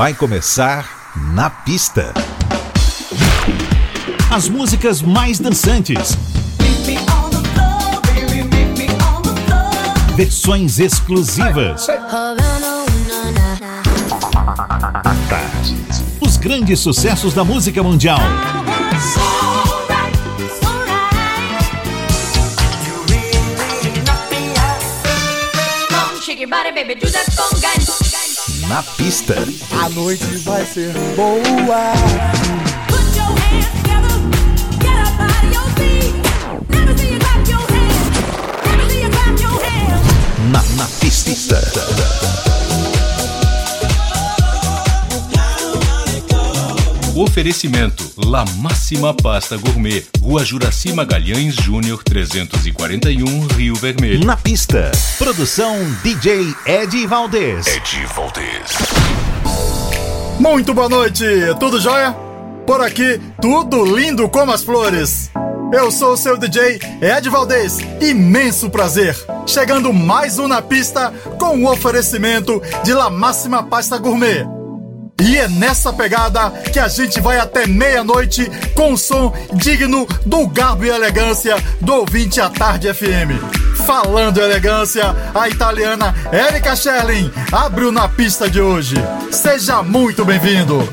Vai começar na pista. As músicas mais dançantes. Versões exclusivas. Os grandes sucessos da música mundial. Na pista. A noite vai ser boa. Oferecimento La Máxima Pasta Gourmet, Rua Juraci Magalhães Júnior 341, Rio Vermelho. Na pista. Produção DJ Ed Valdez. Ed Valdez. Muito boa noite, tudo jóia? Por aqui, tudo lindo como as flores. Eu sou o seu DJ Ed Valdez, imenso prazer. Chegando mais um na pista com o oferecimento de La Máxima Pasta Gourmet. E é nessa pegada que a gente vai até meia-noite com o som digno do garbo e elegância do ouvinte à tarde FM. Falando elegância, a italiana Erika Sherlin abriu na pista de hoje. Seja muito bem-vindo.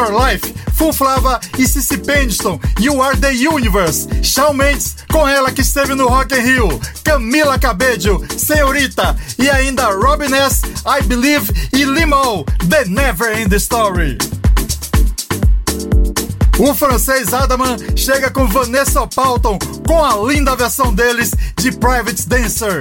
Your Life, Full Flava e Cici Pendleton, You Are The Universe, Shawn Mendes, com ela que esteve no Rock in Rio, Camila Cabello, Senhorita e ainda Robin S., I Believe e Limão, The Never End Story. O francês Adaman chega com Vanessa Palton com a linda versão deles de Private Dancer.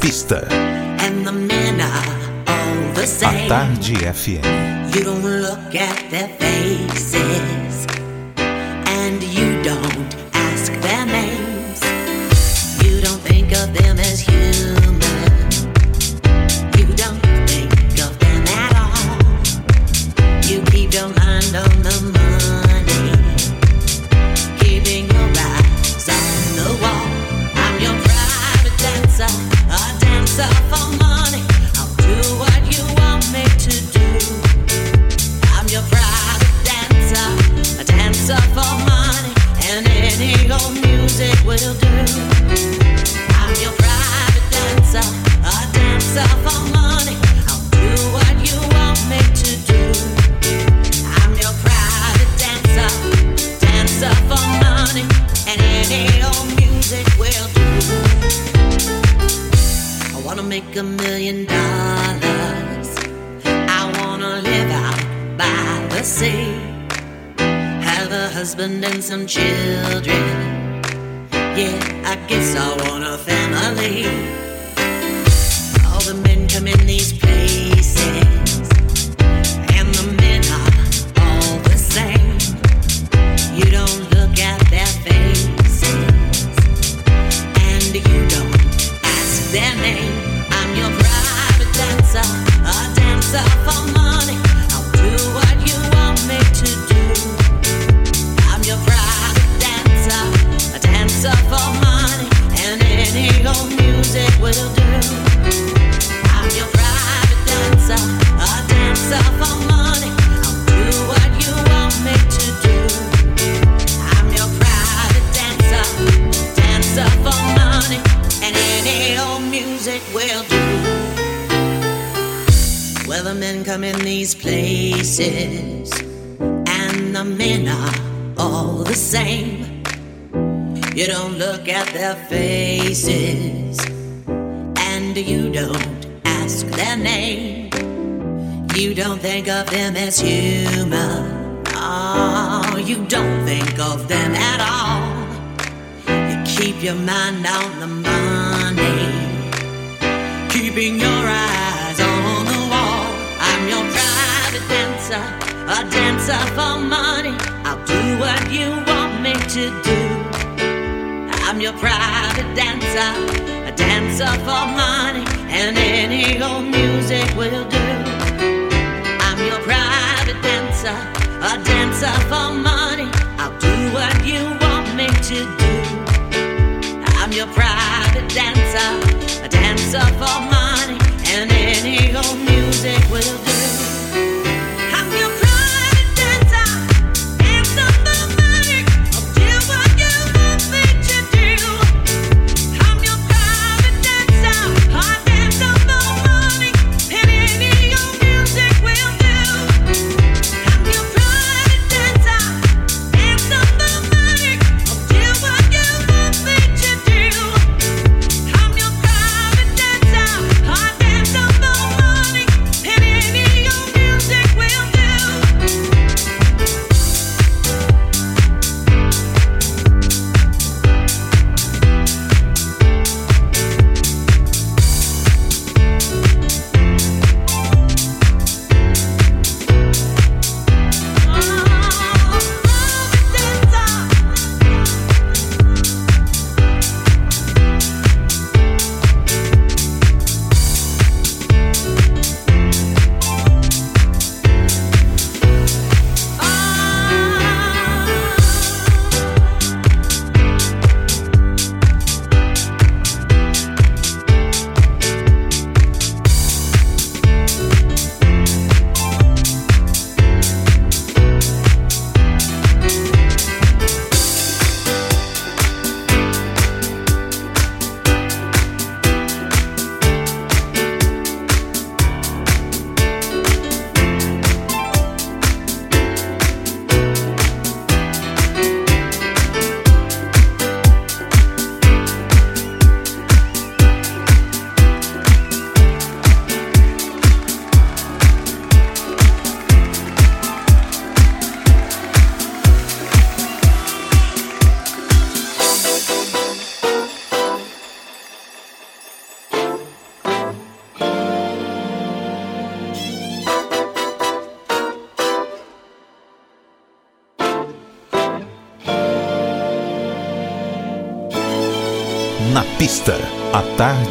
pista. A Tarde FM. You don't look at their faces.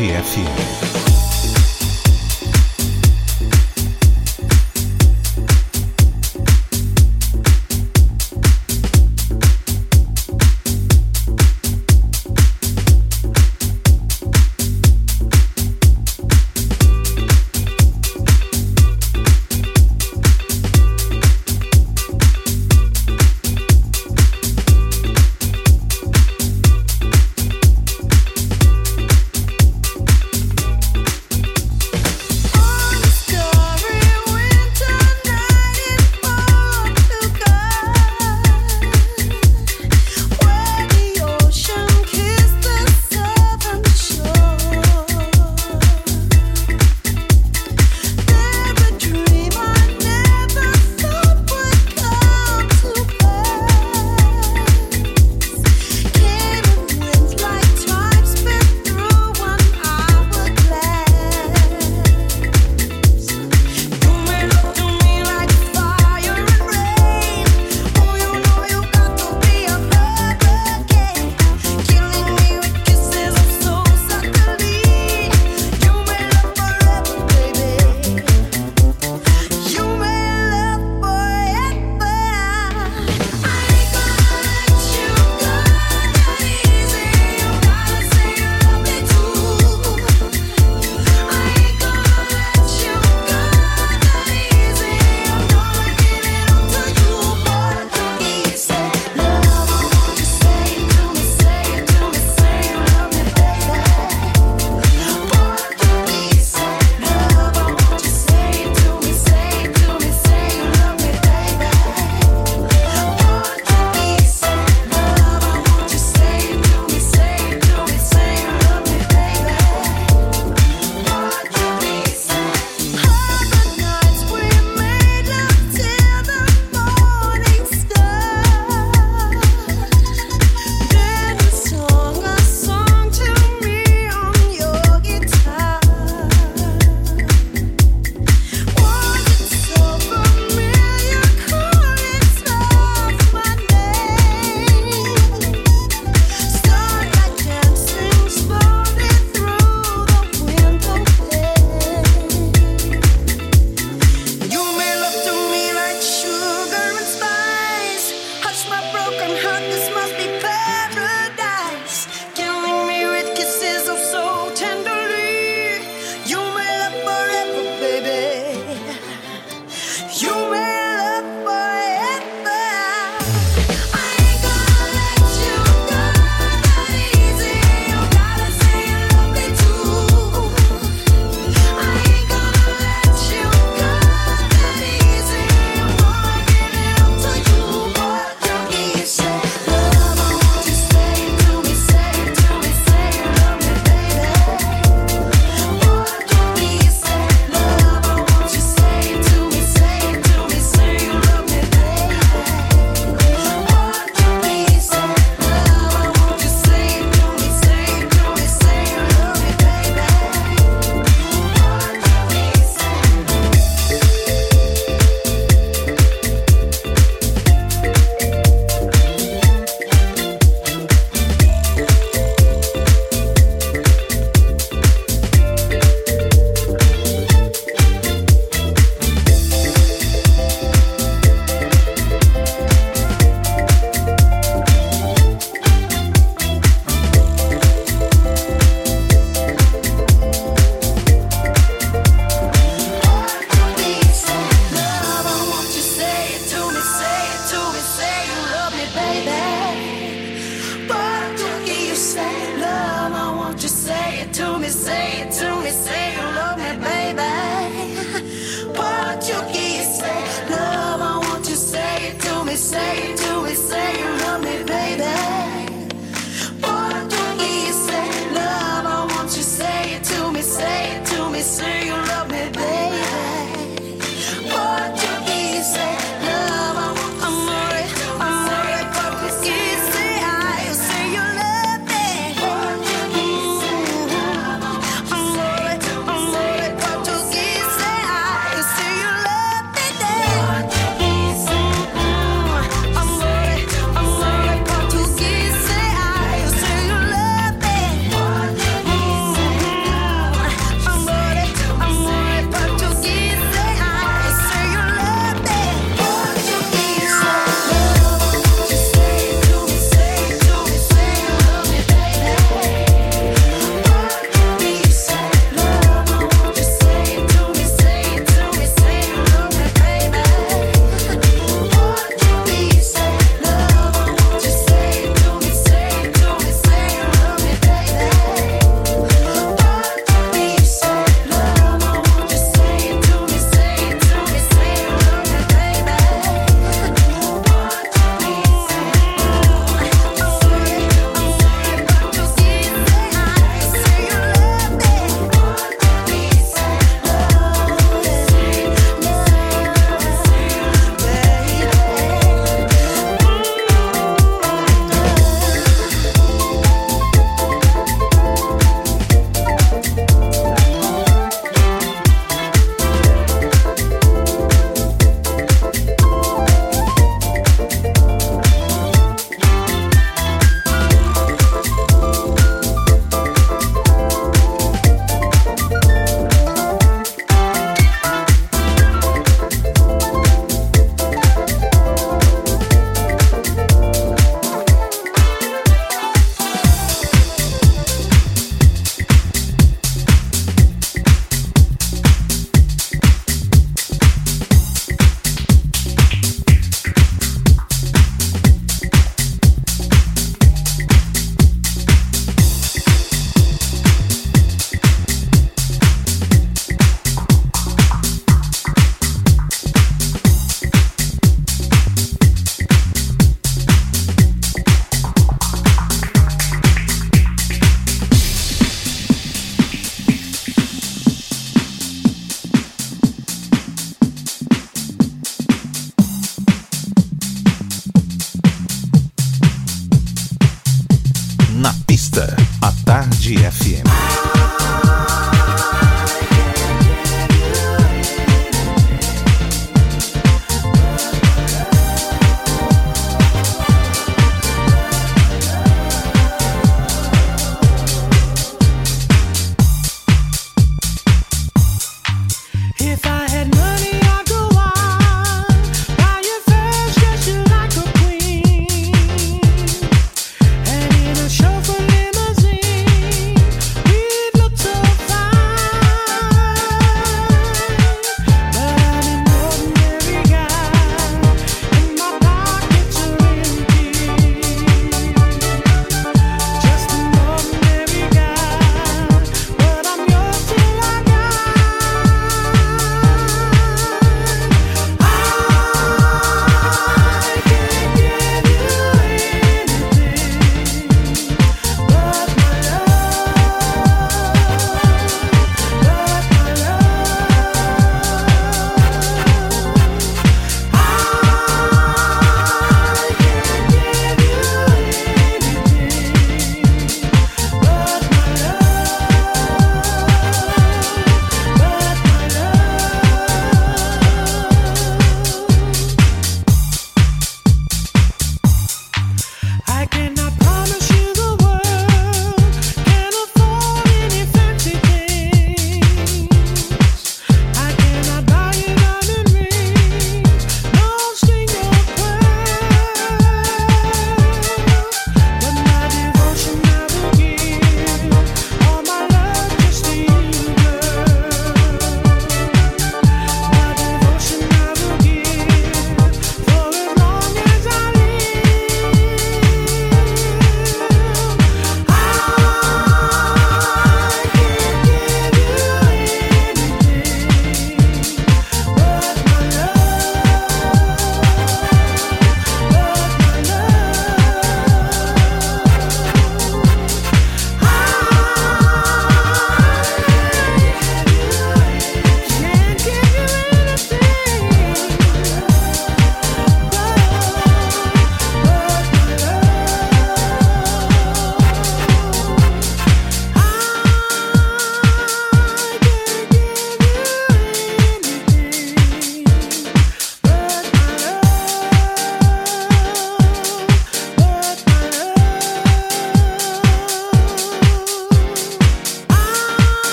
Tarde FM.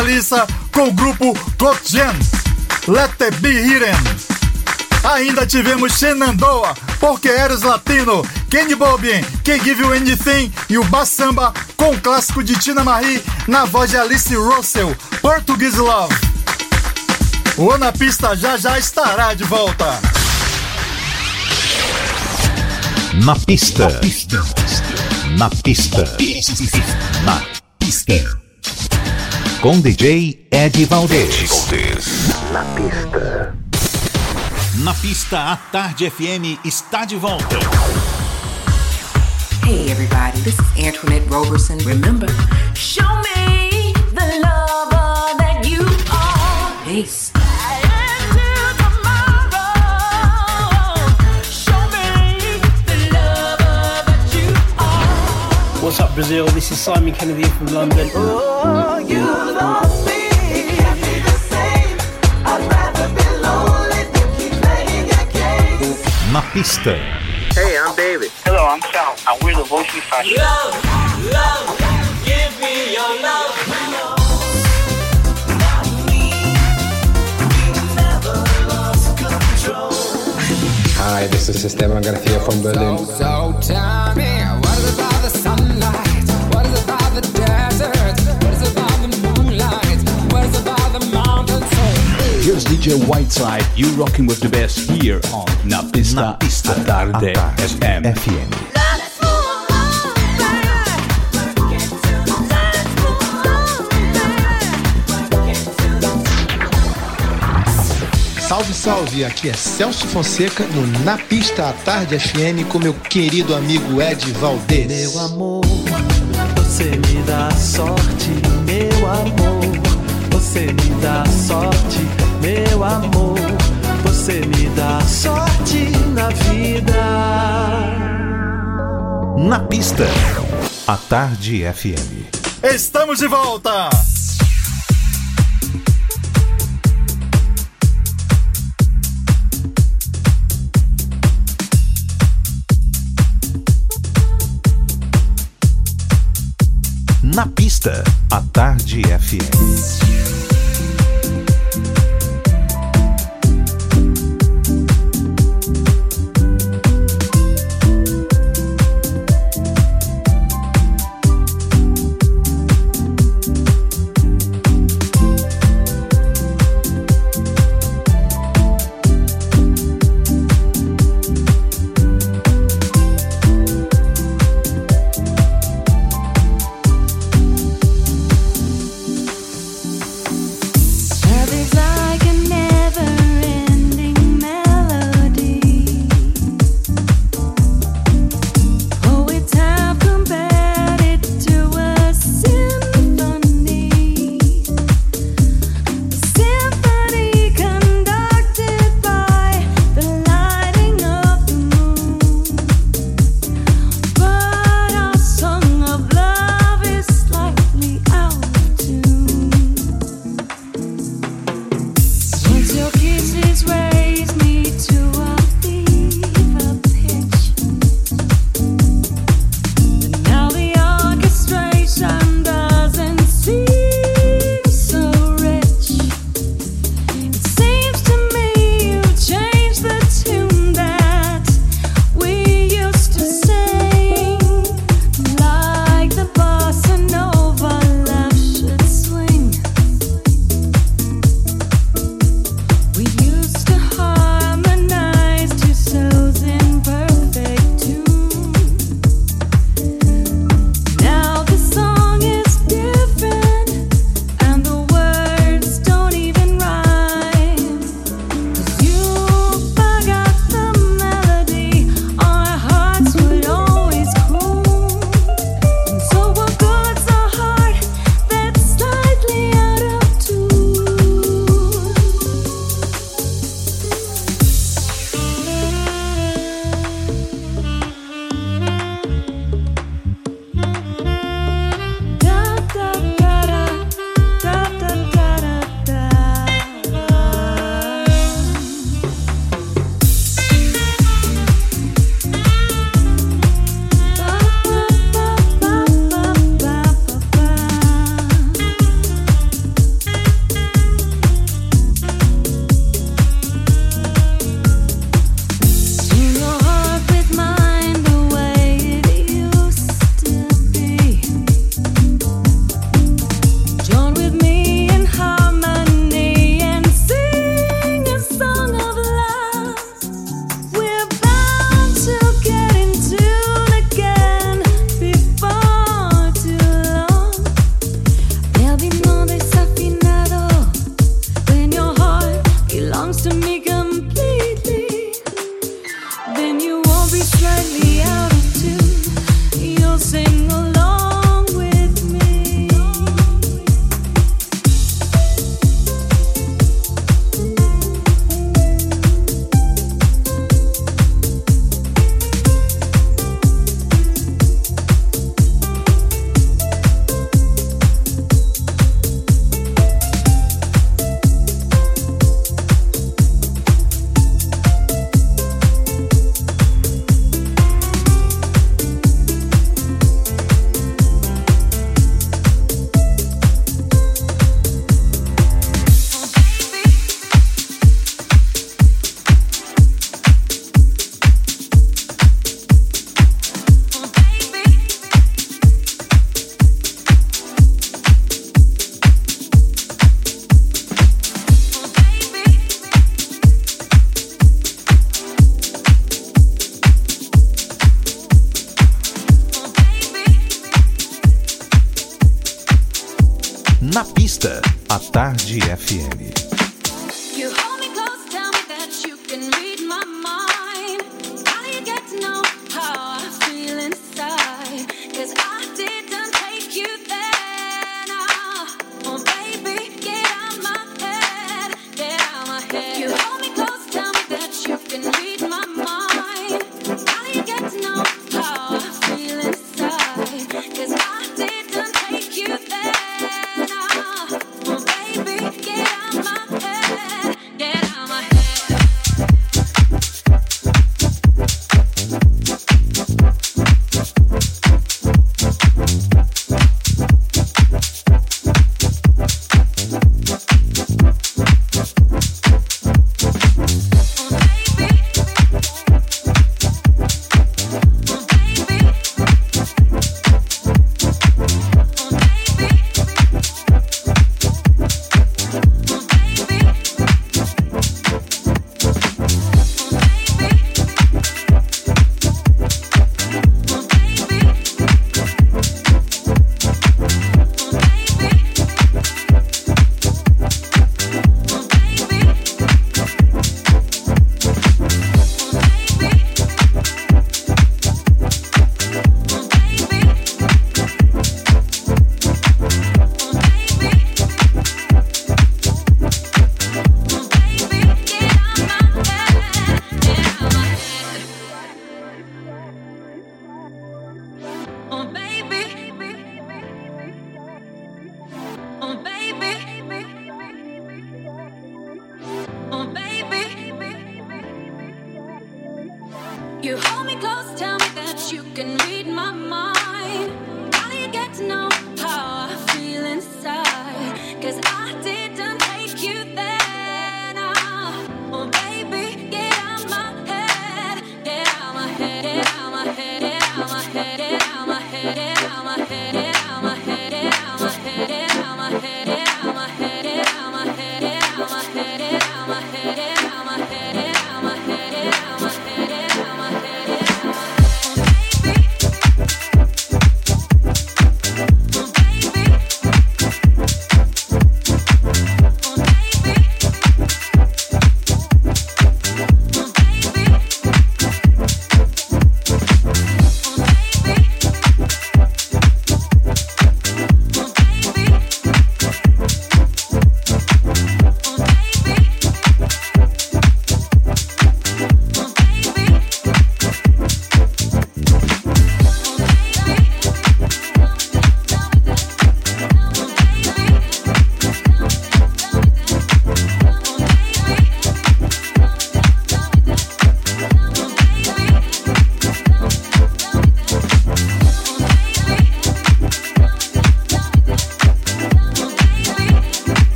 Lissa com o grupo Got Jam. Let the be hidden. Ainda tivemos Shenandoah, Porque Eres Latino, Kenny Bobien, Can Give You Anything e o Bassamba com o clássico de Tina Marie na voz de Alice Russell, Portuguese Love. O Na Pista já já estará de volta. Na pista. Na pista. Na pista. Com DJ Ed Valdez. Na pista. Na pista, a Tarde FM está de volta. Hey everybody, this is Antoinette Roberson. Remember, up, Brazil? This is Simon Kennedy from London. Na pista. Hey, I'm David. Hello, I'm Sal, and we're the Voice Fashion. Love, love, give me your love. Hi, this is Esteban Garcia from Berlin. So tell Whiteside, you rocking with the best here on Na Pista, Na pista, a Tarde a Tarde FM. FM. Salve, salve! Aqui é Celso Fonseca no Na Pista à Tarde FM com meu querido amigo Ed Valdez. Meu amor, você me dá sorte, meu amor. Você me dá sorte, meu amor. Você me dá sorte na vida. Na pista, a Tarde FM. Estamos de volta! Na pista, a Tarde FM.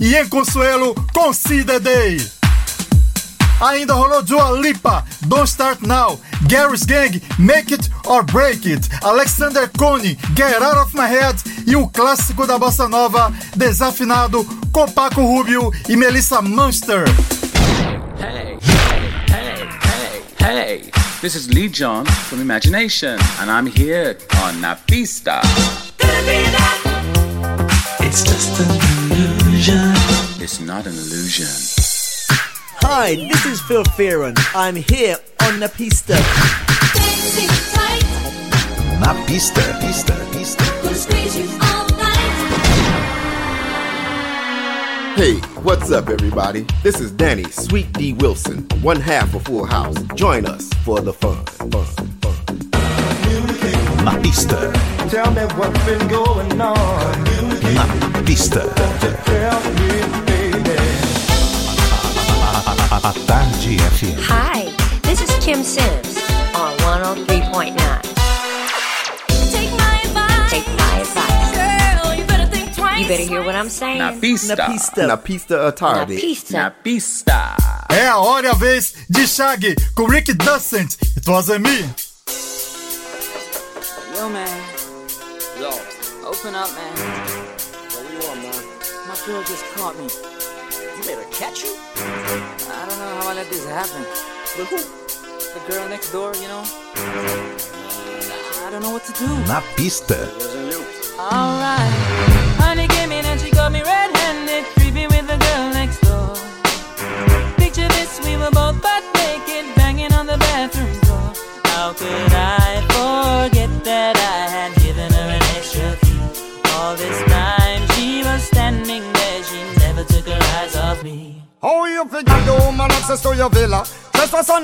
E em Consuelo com Cida Day. Ainda rolou Dua Lipa, Don't Start Now, Gary's Gang, Make It or Break It, Alexander Coney, Get Out of My Head e o clássico da bossa nova, Desafinado, com Paco Rubio e Melissa Munster. Hey, hey, hey, hey. This is Lee John from Imagination, and I'm here on Na It's not an illusion. Hi, this is Phil Fearon. I'm here on the pista. Na pista, pista, pista. Hey, what's up, everybody? This is Danny Sweet D Wilson, one half of Full House. Join us for the fun. fun, fun. Na pista, Tell me what's been going on. na pista. Tell me, a, a Tarde FM. Hi, this is Kim Sims on 103.9. Take my advice. Take my advice. Girl, you better think twice. You better hear what I'm saying. Na pista. Na pista. Na pista à tarde. Na pista. Na pista. É a hora e a vez de Shaggy com Rick Dussent. It wasn't me. Yo, man. Yo. Open up, man. What do you want, man? My girl just caught me. You made her catch you? I don't know how I let this happen. With who? The girl next door, you know? I don't know what to do. Na pista. Oh,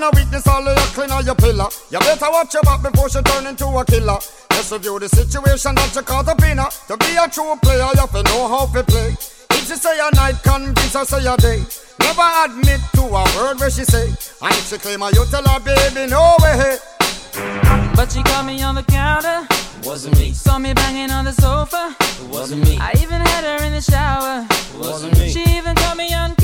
a witness, all of your clean on your pillar. You better watch your back before she turn into a killer. Let's review the situation that you caught up in her. To be a true player, you have to know how to play. If she say a night, convince her say a day. Never admit to a word where she say. And if she claim her, you tell her, baby, no way. But she caught me on the counter. Wasn't me. Saw me banging on the sofa. It wasn't me. I even had her in the shower. Wasn't me. She even caught me on camera. It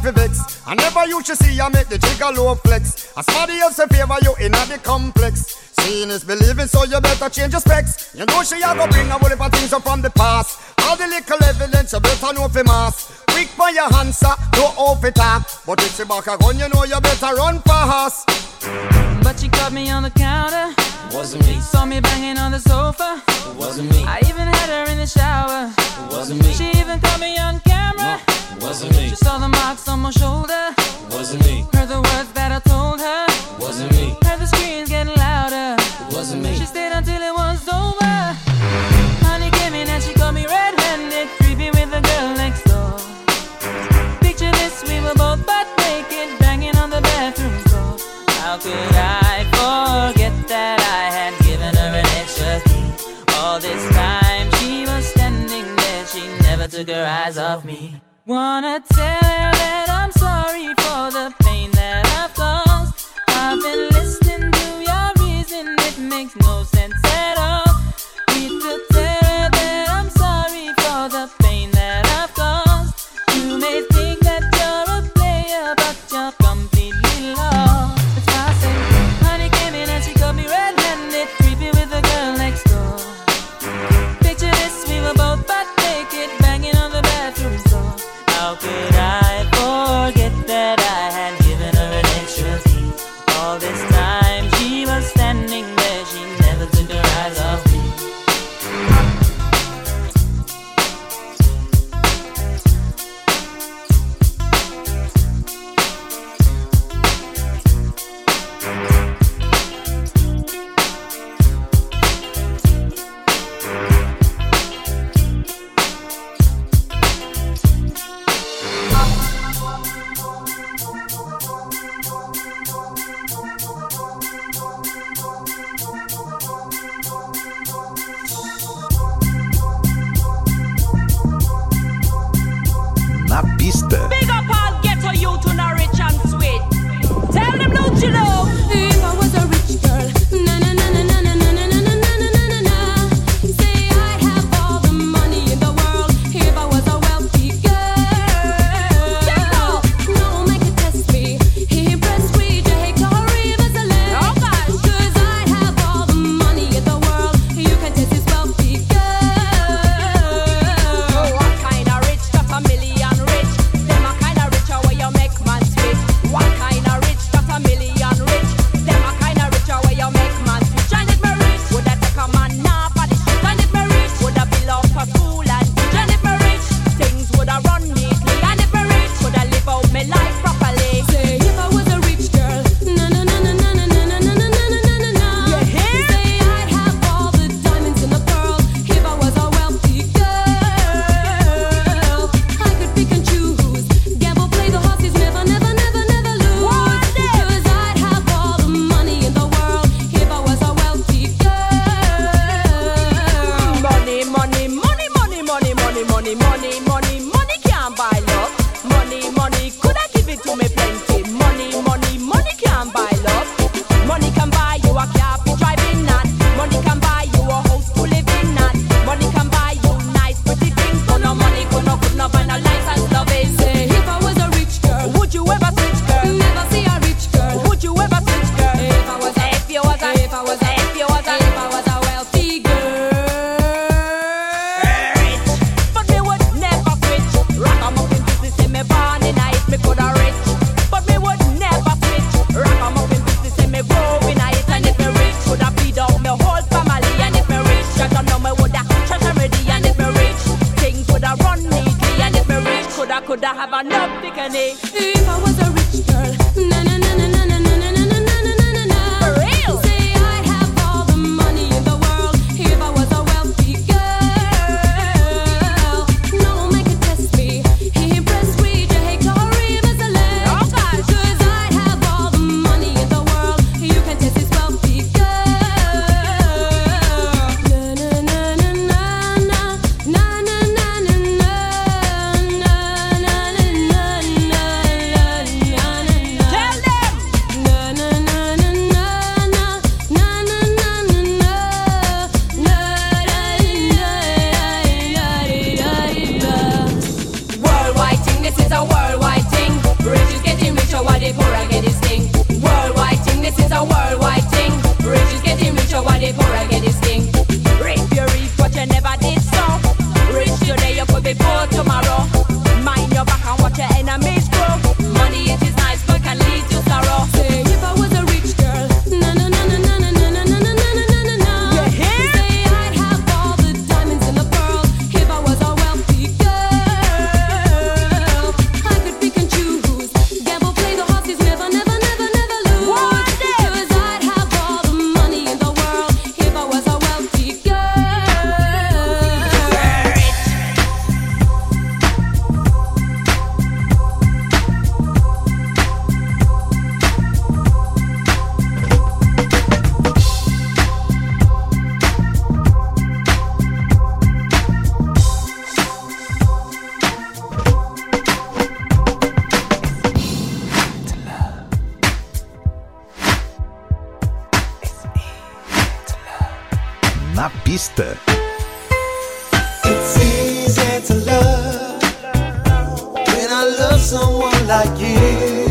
vex. I never used to see her make the jigger low flex. As somebody else in favor you in the complex. Seeing is believing, so you better change your specs. You know she a go bring a whole heap of things up from the past. All the little evidence you better know for mass. Quick for your answer, no off it talk. But if she back a gun, you know you better run fast. But she caught me on the counter. It wasn't me. Saw me banging on the sofa. It wasn't me. I even had her in the shower. It wasn't me. She even caught me on camera. It wasn't me. She saw the marks on my shoulder. It wasn't me. Heard the words that I told her. It wasn't me. Heard the screams getting louder. It wasn't me. She stayed until it was over. Took her eyes off me. Wanna tell her that na pista. It's easy to love when I love someone like you.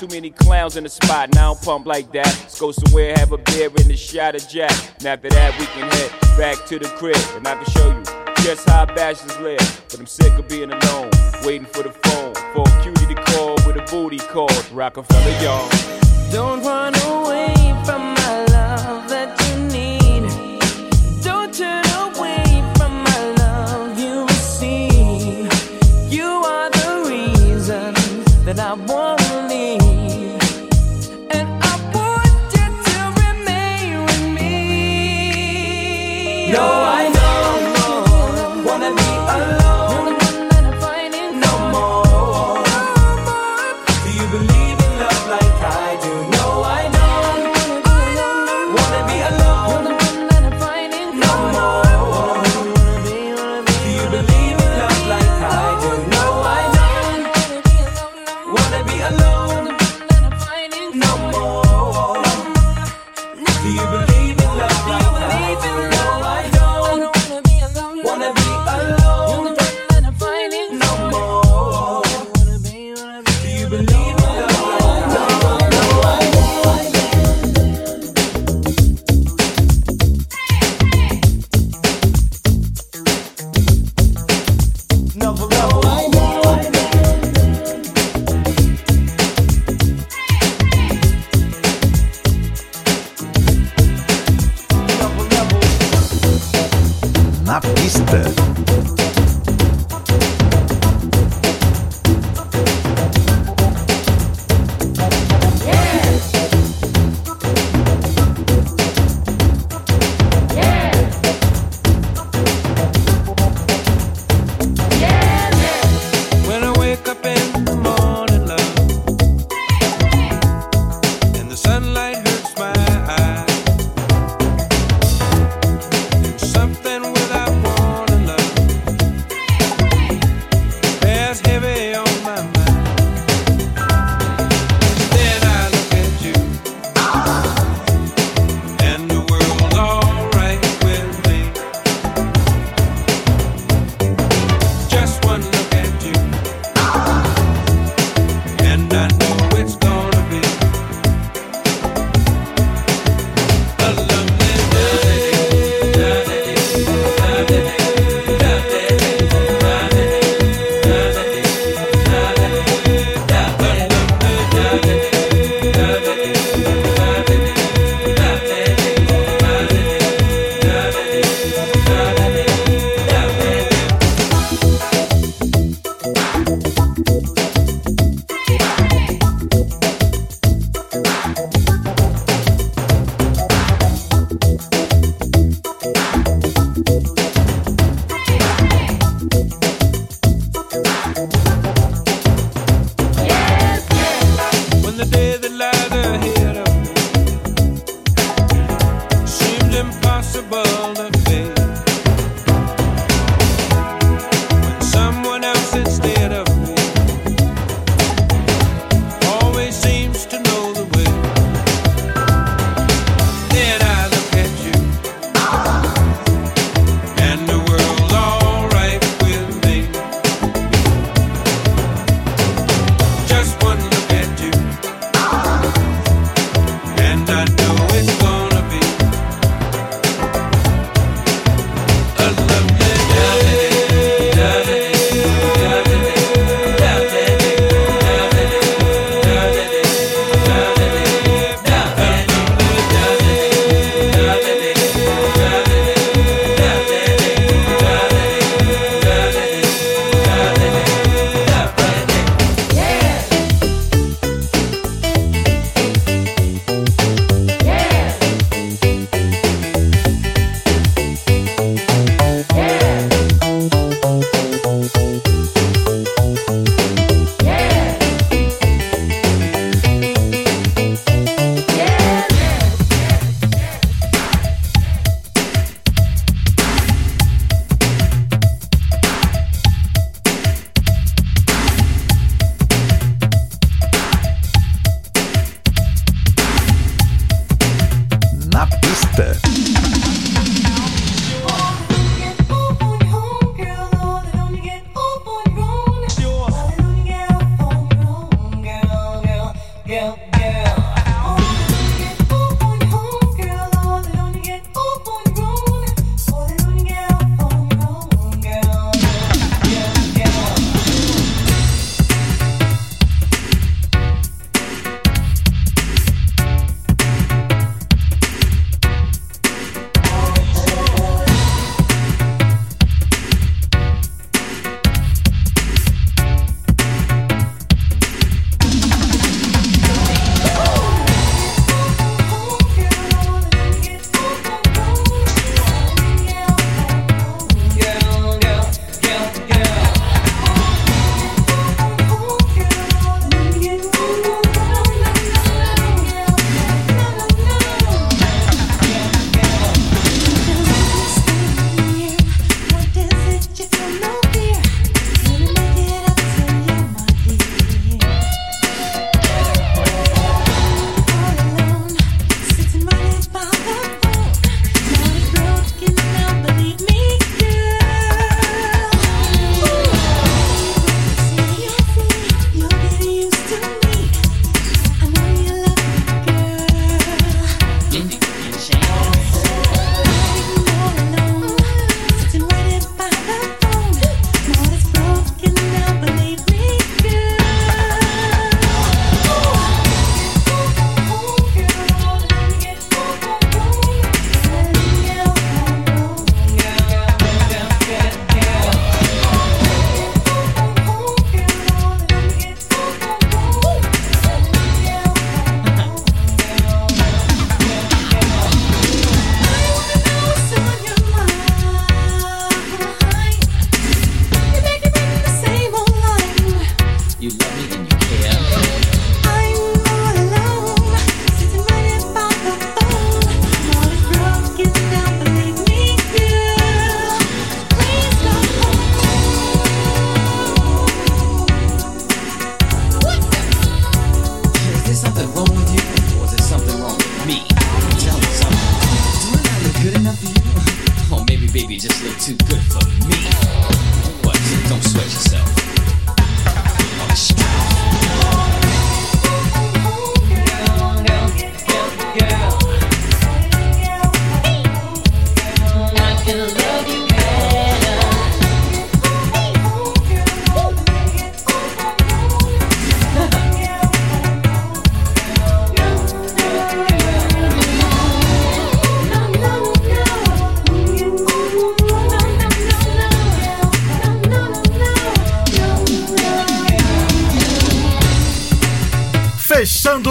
Too many clowns in the spot, now I pump like that.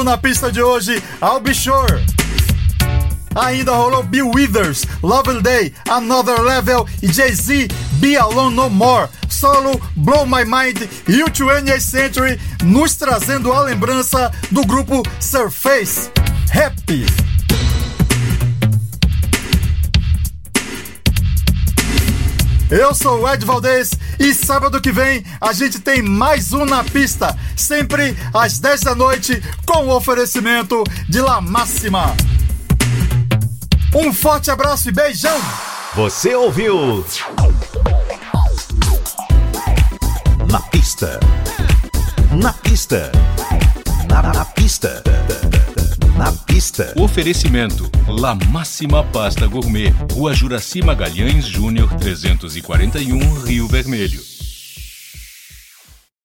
Na pista de hoje, I'll Be Sure. Ainda rolou Bill Withers, Lovely Day, Another Level e Jay-Z, Be Alone No More, solo Blow My Mind e o 20th Century nos trazendo a lembrança do grupo Surface, Happy. Eu sou o Ed Valdez e sábado que vem a gente tem mais um na pista, sempre às 10 da noite, com o oferecimento de La Máxima. Um forte abraço e beijão! Você ouviu? Na pista. Na pista. Na, na pista. Na pista. Oferecimento: La Máxima Pasta Gourmet, Rua Juraci Magalhães Júnior 341, Rio Vermelho.